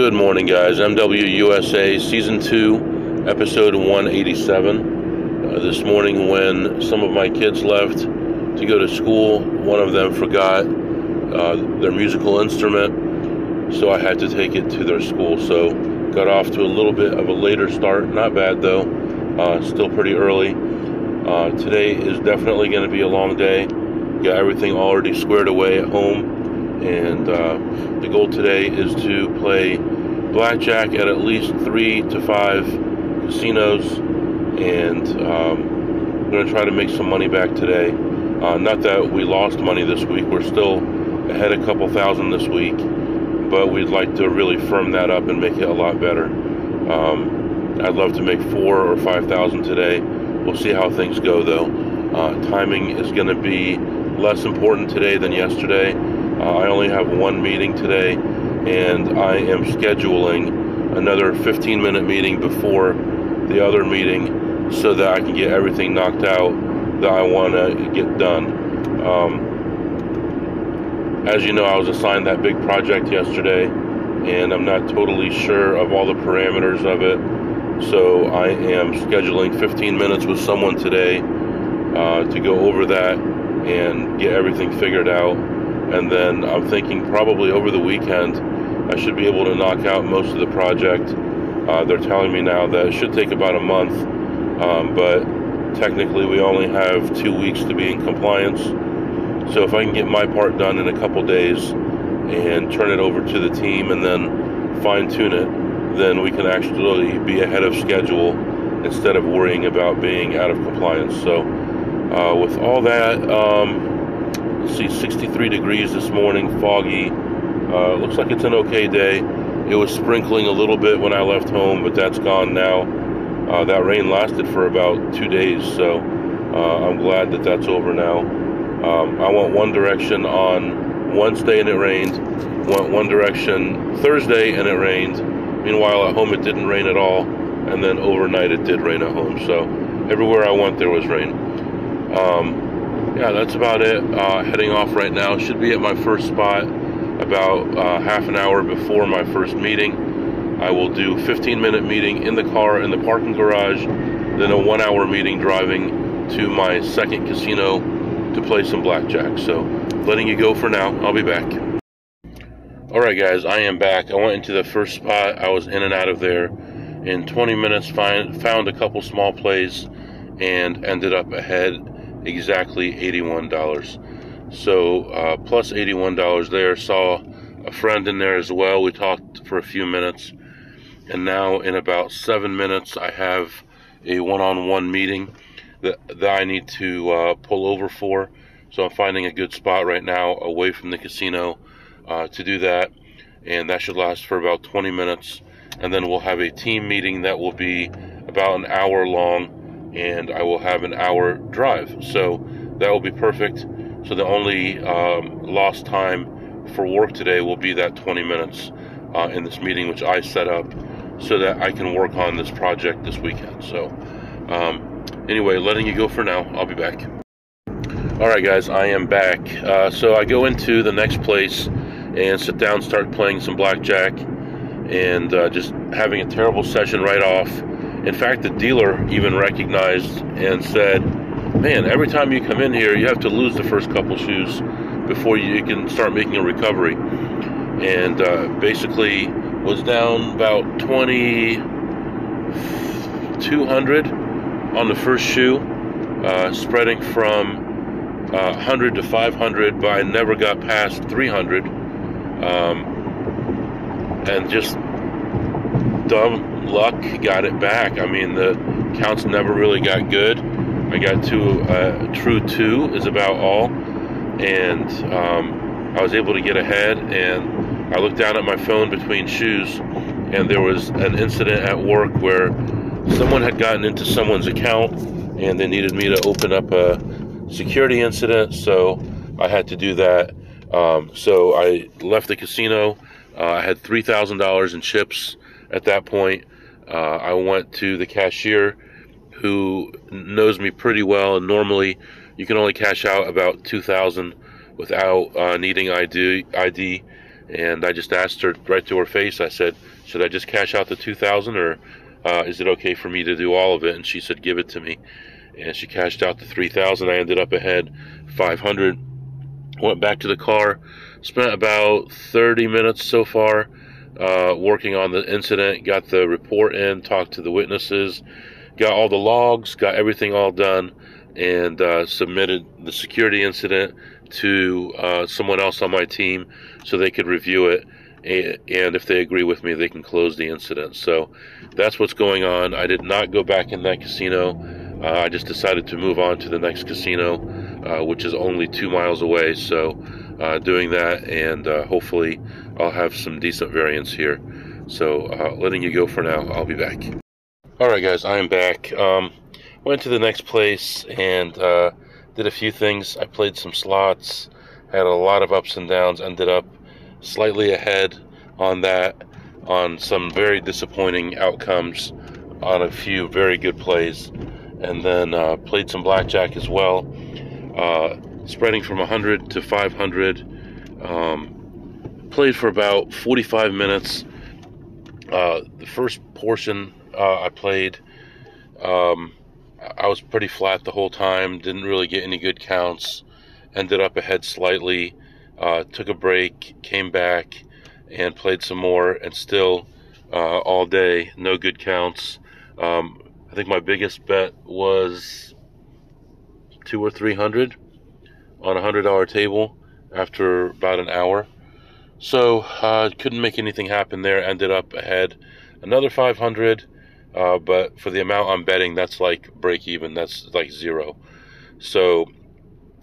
Good morning, guys. MWUSA Season 2, Episode 187. Uh, this morning, when some of my kids left to go to school, one of them forgot uh, their musical instrument, so I had to take it to their school. So, got off to a little bit of a later start. Not bad, though. Uh, still pretty early. Uh, today is definitely going to be a long day. Got everything already squared away at home and uh, the goal today is to play blackjack at at least three to five casinos, and um, we're going to try to make some money back today. Uh, not that we lost money this week, we're still ahead a couple thousand this week, but we'd like to really firm that up and make it a lot better. Um, I'd love to make four or five thousand today. We'll see how things go though. Uh, timing is going to be less important today than yesterday. Uh, I only have one meeting today, and I am scheduling another 15 minute meeting before the other meeting so that I can get everything knocked out that I want to get done. Um, as you know, I was assigned that big project yesterday, and I'm not totally sure of all the parameters of it. So I am scheduling 15 minutes with someone today uh, to go over that and get everything figured out and then I'm thinking probably over the weekend I should be able to knock out most of the project. Uh, they're telling me now that it should take about a month, um, but technically we only have two weeks to be in compliance. So if I can get my part done in a couple days and turn it over to the team and then fine tune it, then we can actually be ahead of schedule instead of worrying about being out of compliance. So uh, with all that, um, see 63 degrees this morning, foggy. Uh, looks like it's an okay day. It was sprinkling a little bit when I left home, but that's gone now. Uh, that rain lasted for about two days, so uh, I'm glad that that's over now. Um, I went one direction on Wednesday and it rained, went one direction Thursday and it rained. Meanwhile, at home it didn't rain at all, and then overnight it did rain at home. So everywhere I went, there was rain. Um, yeah, that's about it. Uh, heading off right now. Should be at my first spot about uh, half an hour before my first meeting. I will do 15 minute meeting in the car in the parking garage, then a one hour meeting driving to my second casino to play some blackjack. So, letting you go for now. I'll be back. All right, guys, I am back. I went into the first spot. I was in and out of there in 20 minutes. Find, found a couple small plays and ended up ahead exactly $81. So uh, plus $81 there. Saw a friend in there as well. We talked for a few minutes. And now, in about seven minutes, I have a one on one meeting that, that I need to uh, pull over for. So I'm finding a good spot right now away from the casino uh, to do that. And that should last for about 20 minutes. And then we'll have a team meeting that will be about an hour long and I will have an hour drive. So that will be perfect. So the only um, lost time for work today will be that 20 minutes uh, in this meeting, which I set up so that I can work on this project this weekend. So, um, anyway, letting you go for now. I'll be back. All right, guys, I am back. Uh, so I go into the next place and sit down, start playing some blackjack, and uh, just having a terrible session right off in fact, the dealer even recognized and said, Man, every time you come in here, you have to lose the first couple shoes before you can start making a recovery. And uh, basically was down about 2,200 on the first shoe, uh, spreading from uh, 100 to 500, but I never got past 300. Um, and just dumb luck got it back. I mean, the counts never really got good. I got to uh, true two is about all, and um, I was able to get ahead. And I looked down at my phone between shoes, and there was an incident at work where someone had gotten into someone's account, and they needed me to open up a security incident. So I had to do that. Um, so I left the casino. Uh, I had three thousand dollars in chips at that point. Uh, I went to the cashier who knows me pretty well, and normally you can only cash out about 2000 without uh, needing ID, ID. And I just asked her right to her face. I said, "Should I just cash out the 2,000, or uh, is it okay for me to do all of it?" And she said, "Give it to me." And she cashed out the 3,000. I ended up ahead 500. Went back to the car. Spent about 30 minutes so far uh, working on the incident. Got the report in. Talked to the witnesses. Got all the logs. Got everything all done and uh, submitted the security incident to uh, someone else on my team so they could review it. And if they agree with me, they can close the incident. So that's what's going on. I did not go back in that casino. Uh, I just decided to move on to the next casino, uh, which is only two miles away. So uh, doing that, and uh, hopefully I'll have some decent variance here. So letting you go for now. I'll be back. All right, guys, I am back. Um, went to the next place and uh, did a few things. I played some slots, had a lot of ups and downs, ended up slightly ahead on that, on some very disappointing outcomes on a few very good plays, and then uh, played some blackjack as well, uh, spreading from 100 to 500. Um, played for about 45 minutes. Uh, the first portion uh, I played. Um, I was pretty flat the whole time, didn't really get any good counts, ended up ahead slightly, uh, took a break, came back, and played some more, and still uh, all day, no good counts. Um, I think my biggest bet was two or three hundred on a hundred dollar table after about an hour. So uh, couldn't make anything happen there. Ended up ahead another 500 uh, but for the amount I'm betting, that's like break even. That's like zero. So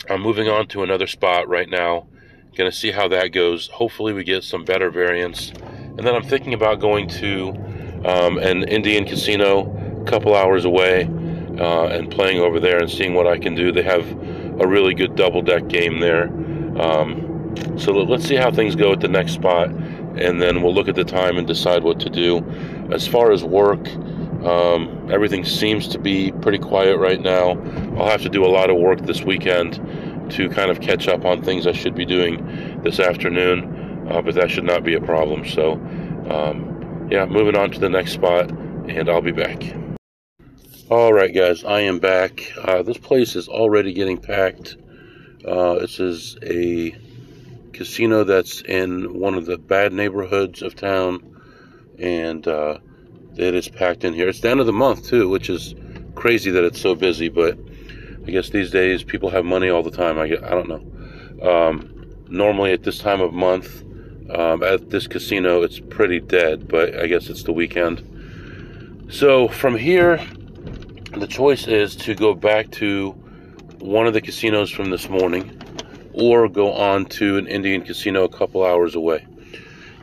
I'm moving on to another spot right now. To see how that goes. Hopefully, we get some better variance. And then I'm thinking about going to um, an Indian casino a couple hours away uh, and playing over there and seeing what I can do. They have a really good double deck game there. Um, so let's see how things go at the next spot, and then we'll look at the time and decide what to do. As far as work, um, everything seems to be pretty quiet right now. I'll have to do a lot of work this weekend to kind of catch up on things I should be doing this afternoon, uh, but that should not be a problem. So, um, yeah, moving on to the next spot, and I'll be back. All right, guys, I am back. Uh, this place is already getting packed. Uh, this is a casino that's in one of the bad neighborhoods of town, and uh, it is packed in here. It's the end of the month too, which is crazy that it's so busy. But I guess these days people have money all the time. I I don't know. Um, normally at this time of month um, at this casino, it's pretty dead. But I guess it's the weekend. So from here, the choice is to go back to one of the casinos from this morning, or go on to an Indian casino a couple hours away.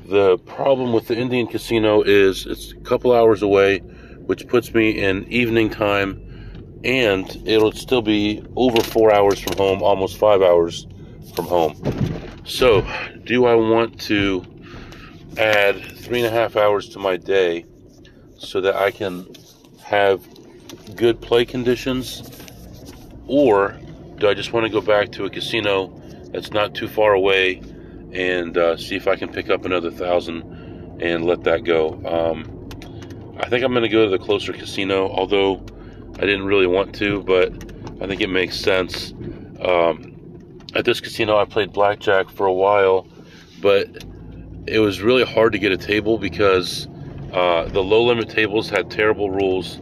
The problem with the Indian casino is it's a couple hours away, which puts me in evening time, and it'll still be over four hours from home, almost five hours from home. So, do I want to add three and a half hours to my day so that I can have good play conditions? Or do I just want to go back to a casino that's not too far away and uh, see if I can pick up another thousand and let that go. Um, I think I'm going to go to the closer casino, although I didn't really want to, but I think it makes sense. Um, at this casino, I played blackjack for a while, but it was really hard to get a table because uh, the low limit tables had terrible rules,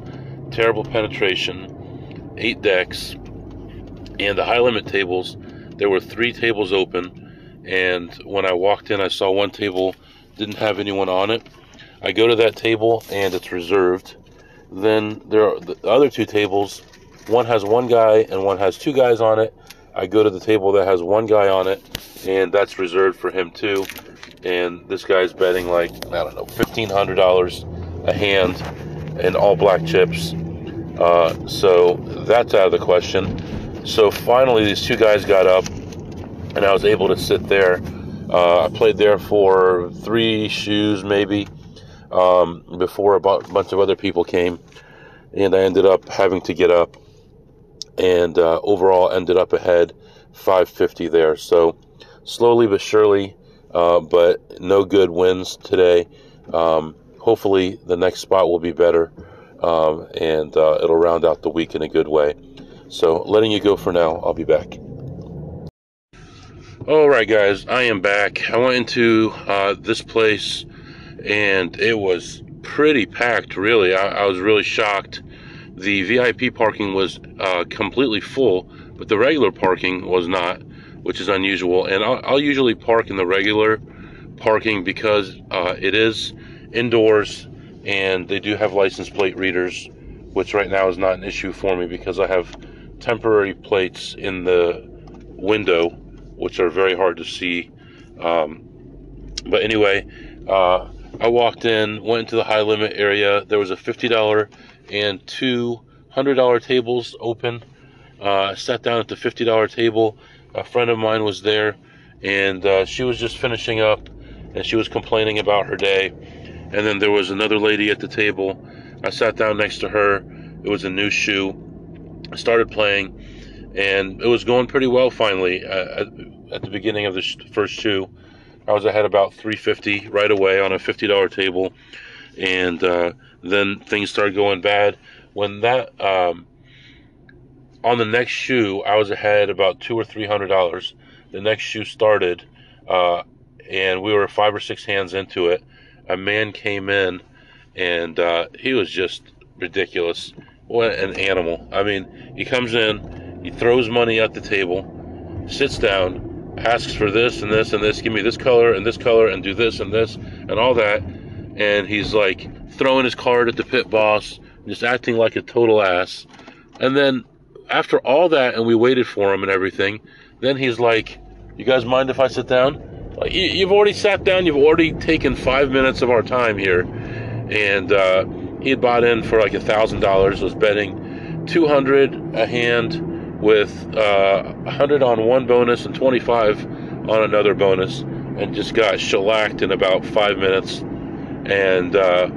terrible penetration, eight decks, and the high limit tables, there were three tables open and when I walked in, I saw one table didn't have anyone on it. I go to that table and it's reserved. Then there are the other two tables. One has one guy and one has two guys on it. I go to the table that has one guy on it, and that's reserved for him too. And this guy's betting like I don't know, fifteen hundred dollars a hand in all black chips. Uh, so that's out of the question. So finally, these two guys got up and I was able to sit there. Uh, I played there for three shoes, maybe, um, before a bunch of other people came, and I ended up having to get up, and uh, overall ended up ahead 550 there. So slowly but surely, uh, but no good wins today. Um, hopefully, the next spot will be better, um, and uh, it'll round out the week in a good way. So, letting you go for now. I'll be back. All right, guys, I am back. I went into uh, this place, and it was pretty packed. Really, I, I was really shocked. The VIP parking was uh, completely full, but the regular parking was not, which is unusual. And I'll, I'll usually park in the regular parking because uh, it is indoors and they do have license plate readers, which right now is not an issue for me because I have temporary plates in the window, which are very hard to see. Um, but anyway, uh, I walked in, went into the high limit area. There was a $50 and two $100 tables open. Uh, sat down at the $50 table. A friend of mine was there, and uh, she was just finishing up, and she was complaining about her day. And then there was another lady at the table. I sat down next to her. It was a new shoe. I started playing, and it was going pretty well finally. Uh, at, the beginning of the sh- first shoe, I was ahead about 350 right away on a $50 table, and uh, then things started going bad. When that um, on the next shoe, I was ahead about two or three hundred dollars. The next shoe started, uh, and we were five or six hands into it. A man came in, and uh, he was just ridiculous. What an animal! I mean, he comes in, he throws money at the table, sits down, asks for this and this and this. Give me this color and this color, and do this and this and all that. And he's like throwing his card at the pit boss, just acting like a total ass. And then after all that, and we waited for him and everything, then he's like, "You guys mind if I sit down?" Like, you've already sat down. You've already taken five minutes of our time here, and uh, he had bought in for like a thousand dollars. Was betting two hundred a hand with uh, a hundred on one bonus and twenty five on another bonus, and just got shellacked in about five minutes. And uh,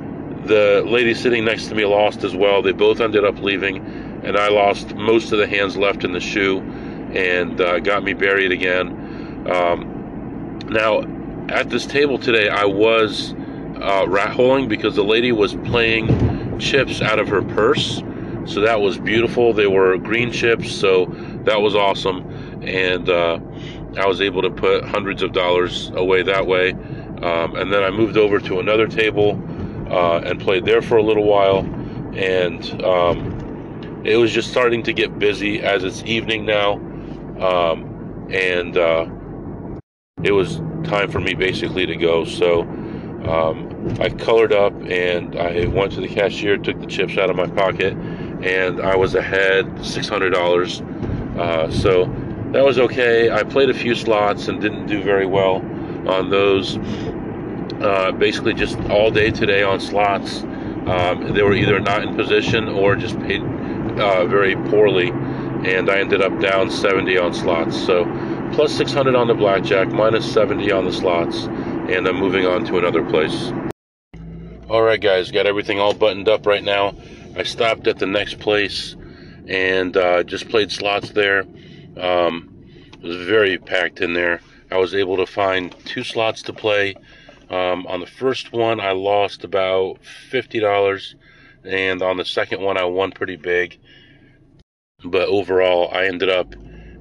the lady sitting next to me lost as well. They both ended up leaving and I lost most of the hands left in the shoe and uh, got me buried again. Um, now, at this table today, I was uh, rat holing because the lady was playing chips out of her purse. So that was beautiful. They were green chips, so that was awesome. And uh, I was able to put hundreds of dollars away that way. Um, and then I moved over to another table uh, and played there for a little while. And um, it was just starting to get busy as it's evening now, um, and uh, it was time for me basically to go. So um, I colored up and I went to the cashier, took the chips out of my pocket, and I was ahead six hundred dollars. Uh, so that was okay. I played a few slots and didn't do very well on those. Uh, basically, just all day today on slots. Um, they were either not in position or just paid uh, very poorly, and I ended up down 70 on slots. So plus 600 on the blackjack, minus 70 on the slots, and I'm moving on to another place. All right, guys, got everything all buttoned up right now. I stopped at the next place and uh, just played slots there. Um, it was very packed in there. I was able to find two slots to play. Um, on the first one, I lost about $50 and on the second one I won pretty big. But overall, I ended up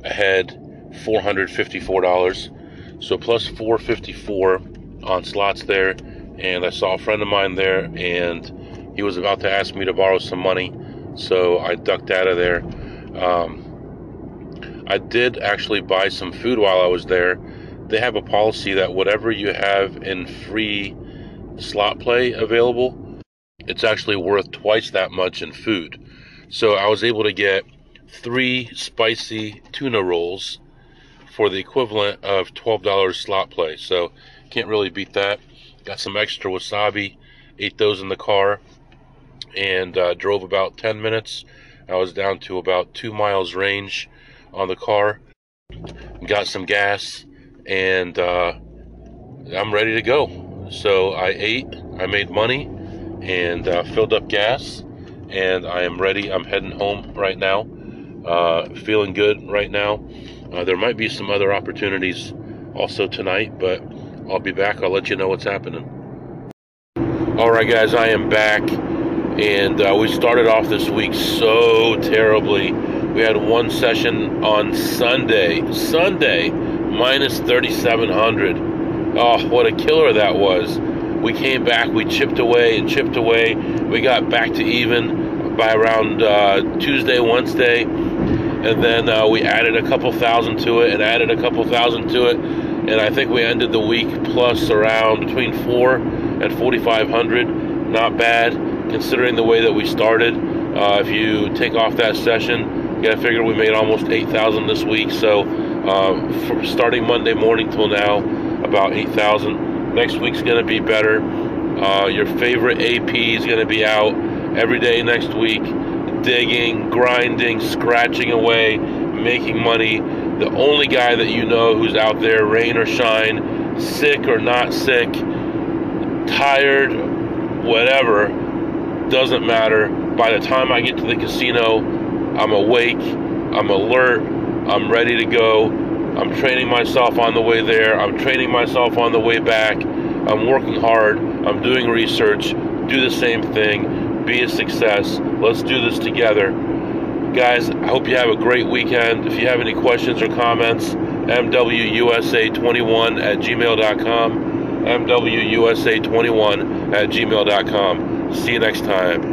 ahead $454. So plus 454 on slots there, and I saw a friend of mine there, and he was about to ask me to borrow some money, so I ducked out of there. Um, I did actually buy some food while I was there. They have a policy that whatever you have in free slot play available, it's actually worth twice that much in food. So I was able to get three spicy tuna rolls for the equivalent of $12 slot play. So can't really beat that. Got some extra wasabi, ate those in the car, and uh, drove about 10 minutes. I was down to about two miles range on the car. Got some gas, and uh, I'm ready to go. So I ate, I made money, and uh, filled up gas, and I am ready. I'm heading home right now. Uh, feeling good right now. Uh, there might be some other opportunities also tonight, but I'll be back. I'll let you know what's happening. All right, guys, I am back. And uh, we started off this week so terribly. We had one session on Sunday. Sunday, minus 3,700. Oh, what a killer that was. We came back, we chipped away and chipped away. We got back to even by around uh, Tuesday, Wednesday. And then uh, we added a couple thousand to it and added a couple thousand to it. And I think we ended the week plus around between four and 4,500. Not bad considering the way that we started. Uh, if you take off that session, you got to figure we made almost 8,000 this week. So uh, starting Monday morning till now, about 8,000. Next week's to be better. Uh, your favorite AP is to be out every day next week, digging, grinding, scratching away, making money. The only guy that you know who's out there, rain or shine, sick or not sick, tired, whatever, doesn't matter. By the time I get to the casino, I'm awake, I'm alert, I'm ready to go. I'm training myself on the way there, I'm training myself on the way back. I'm working hard, I'm doing research. Do the same thing, be a success. Let's do this together. Guys, I hope you have a great weekend. If you have any questions or comments, MWUSA21 at gmail.com. MWUSA21 at gmail.com. See you next time.